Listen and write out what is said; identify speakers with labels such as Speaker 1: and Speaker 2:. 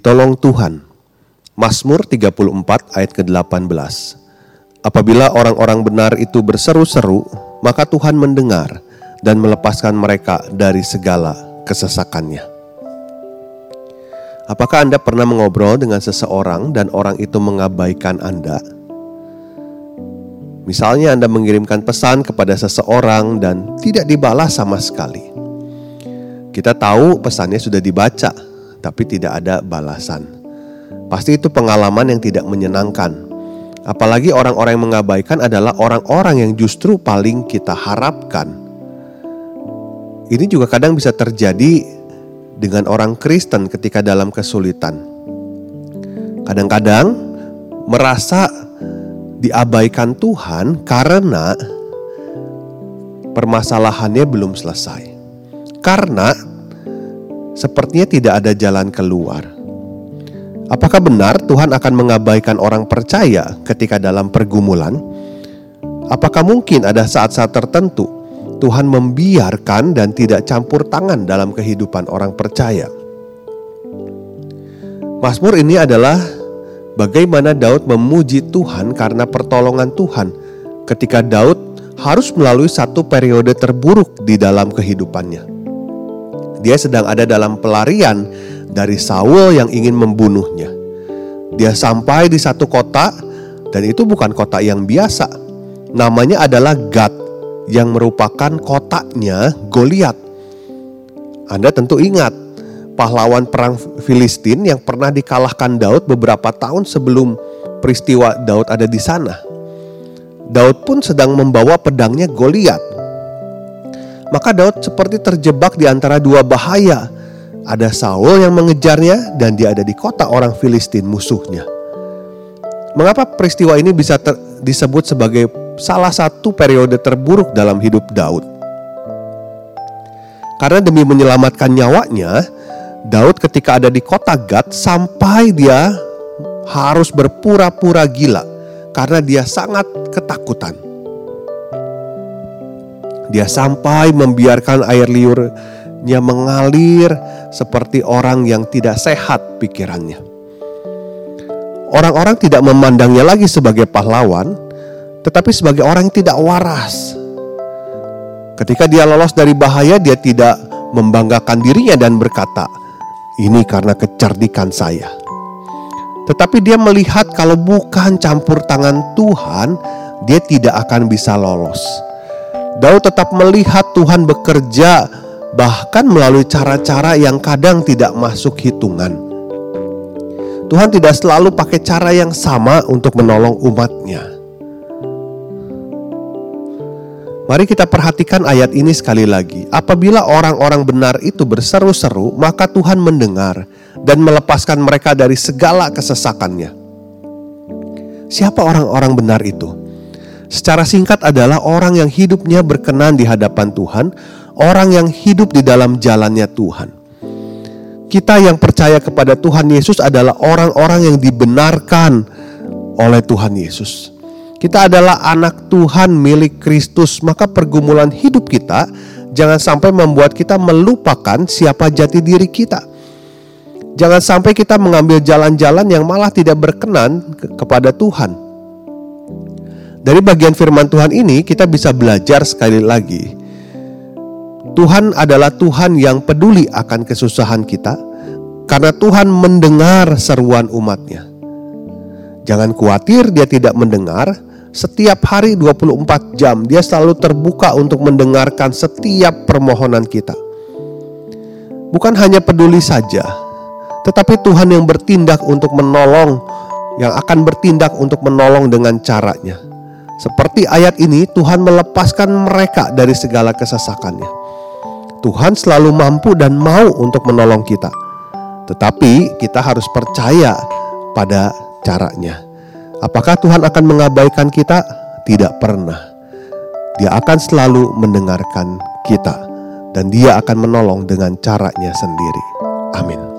Speaker 1: Ditolong Tuhan. Mazmur 34 ayat ke-18. Apabila orang-orang benar itu berseru-seru, maka Tuhan mendengar dan melepaskan mereka dari segala kesesakannya. Apakah Anda pernah mengobrol dengan seseorang dan orang itu mengabaikan Anda? Misalnya Anda mengirimkan pesan kepada seseorang dan tidak dibalas sama sekali. Kita tahu pesannya sudah dibaca, tapi tidak ada balasan. Pasti itu pengalaman yang tidak menyenangkan. Apalagi orang-orang yang mengabaikan adalah orang-orang yang justru paling kita harapkan. Ini juga kadang bisa terjadi dengan orang Kristen ketika dalam kesulitan. Kadang-kadang merasa diabaikan Tuhan karena permasalahannya belum selesai. Karena sepertinya tidak ada jalan keluar. Apakah benar Tuhan akan mengabaikan orang percaya ketika dalam pergumulan? Apakah mungkin ada saat-saat tertentu Tuhan membiarkan dan tidak campur tangan dalam kehidupan orang percaya? Mazmur ini adalah bagaimana Daud memuji Tuhan karena pertolongan Tuhan ketika Daud harus melalui satu periode terburuk di dalam kehidupannya. Dia sedang ada dalam pelarian dari Saul yang ingin membunuhnya. Dia sampai di satu kota dan itu bukan kota yang biasa. Namanya adalah Gad yang merupakan kotanya Goliat. Anda tentu ingat pahlawan perang Filistin yang pernah dikalahkan Daud beberapa tahun sebelum peristiwa Daud ada di sana. Daud pun sedang membawa pedangnya Goliat maka Daud seperti terjebak di antara dua bahaya. Ada Saul yang mengejarnya dan dia ada di kota orang Filistin musuhnya. Mengapa peristiwa ini bisa ter, disebut sebagai salah satu periode terburuk dalam hidup Daud? Karena demi menyelamatkan nyawanya, Daud ketika ada di kota Gad sampai dia harus berpura-pura gila karena dia sangat ketakutan. Dia sampai membiarkan air liurnya mengalir seperti orang yang tidak sehat pikirannya. Orang-orang tidak memandangnya lagi sebagai pahlawan, tetapi sebagai orang yang tidak waras. Ketika dia lolos dari bahaya, dia tidak membanggakan dirinya dan berkata, "Ini karena kecerdikan saya." Tetapi dia melihat kalau bukan campur tangan Tuhan, dia tidak akan bisa lolos. Daud tetap melihat Tuhan bekerja bahkan melalui cara-cara yang kadang tidak masuk hitungan. Tuhan tidak selalu pakai cara yang sama untuk menolong umatnya. Mari kita perhatikan ayat ini sekali lagi. Apabila orang-orang benar itu berseru-seru, maka Tuhan mendengar dan melepaskan mereka dari segala kesesakannya. Siapa orang-orang benar itu? Secara singkat adalah orang yang hidupnya berkenan di hadapan Tuhan, orang yang hidup di dalam jalannya Tuhan. Kita yang percaya kepada Tuhan Yesus adalah orang-orang yang dibenarkan oleh Tuhan Yesus. Kita adalah anak Tuhan milik Kristus, maka pergumulan hidup kita jangan sampai membuat kita melupakan siapa jati diri kita. Jangan sampai kita mengambil jalan-jalan yang malah tidak berkenan kepada Tuhan. Dari bagian firman Tuhan ini kita bisa belajar sekali lagi. Tuhan adalah Tuhan yang peduli akan kesusahan kita karena Tuhan mendengar seruan umatnya. Jangan khawatir dia tidak mendengar, setiap hari 24 jam dia selalu terbuka untuk mendengarkan setiap permohonan kita. Bukan hanya peduli saja, tetapi Tuhan yang bertindak untuk menolong, yang akan bertindak untuk menolong dengan caranya Seperti ayat ini, Tuhan melepaskan mereka dari segala kesesakannya. Tuhan selalu mampu dan mau untuk menolong kita, tetapi kita harus percaya pada caranya. Apakah Tuhan akan mengabaikan kita? Tidak pernah. Dia akan selalu mendengarkan kita, dan Dia akan menolong dengan caranya sendiri. Amin.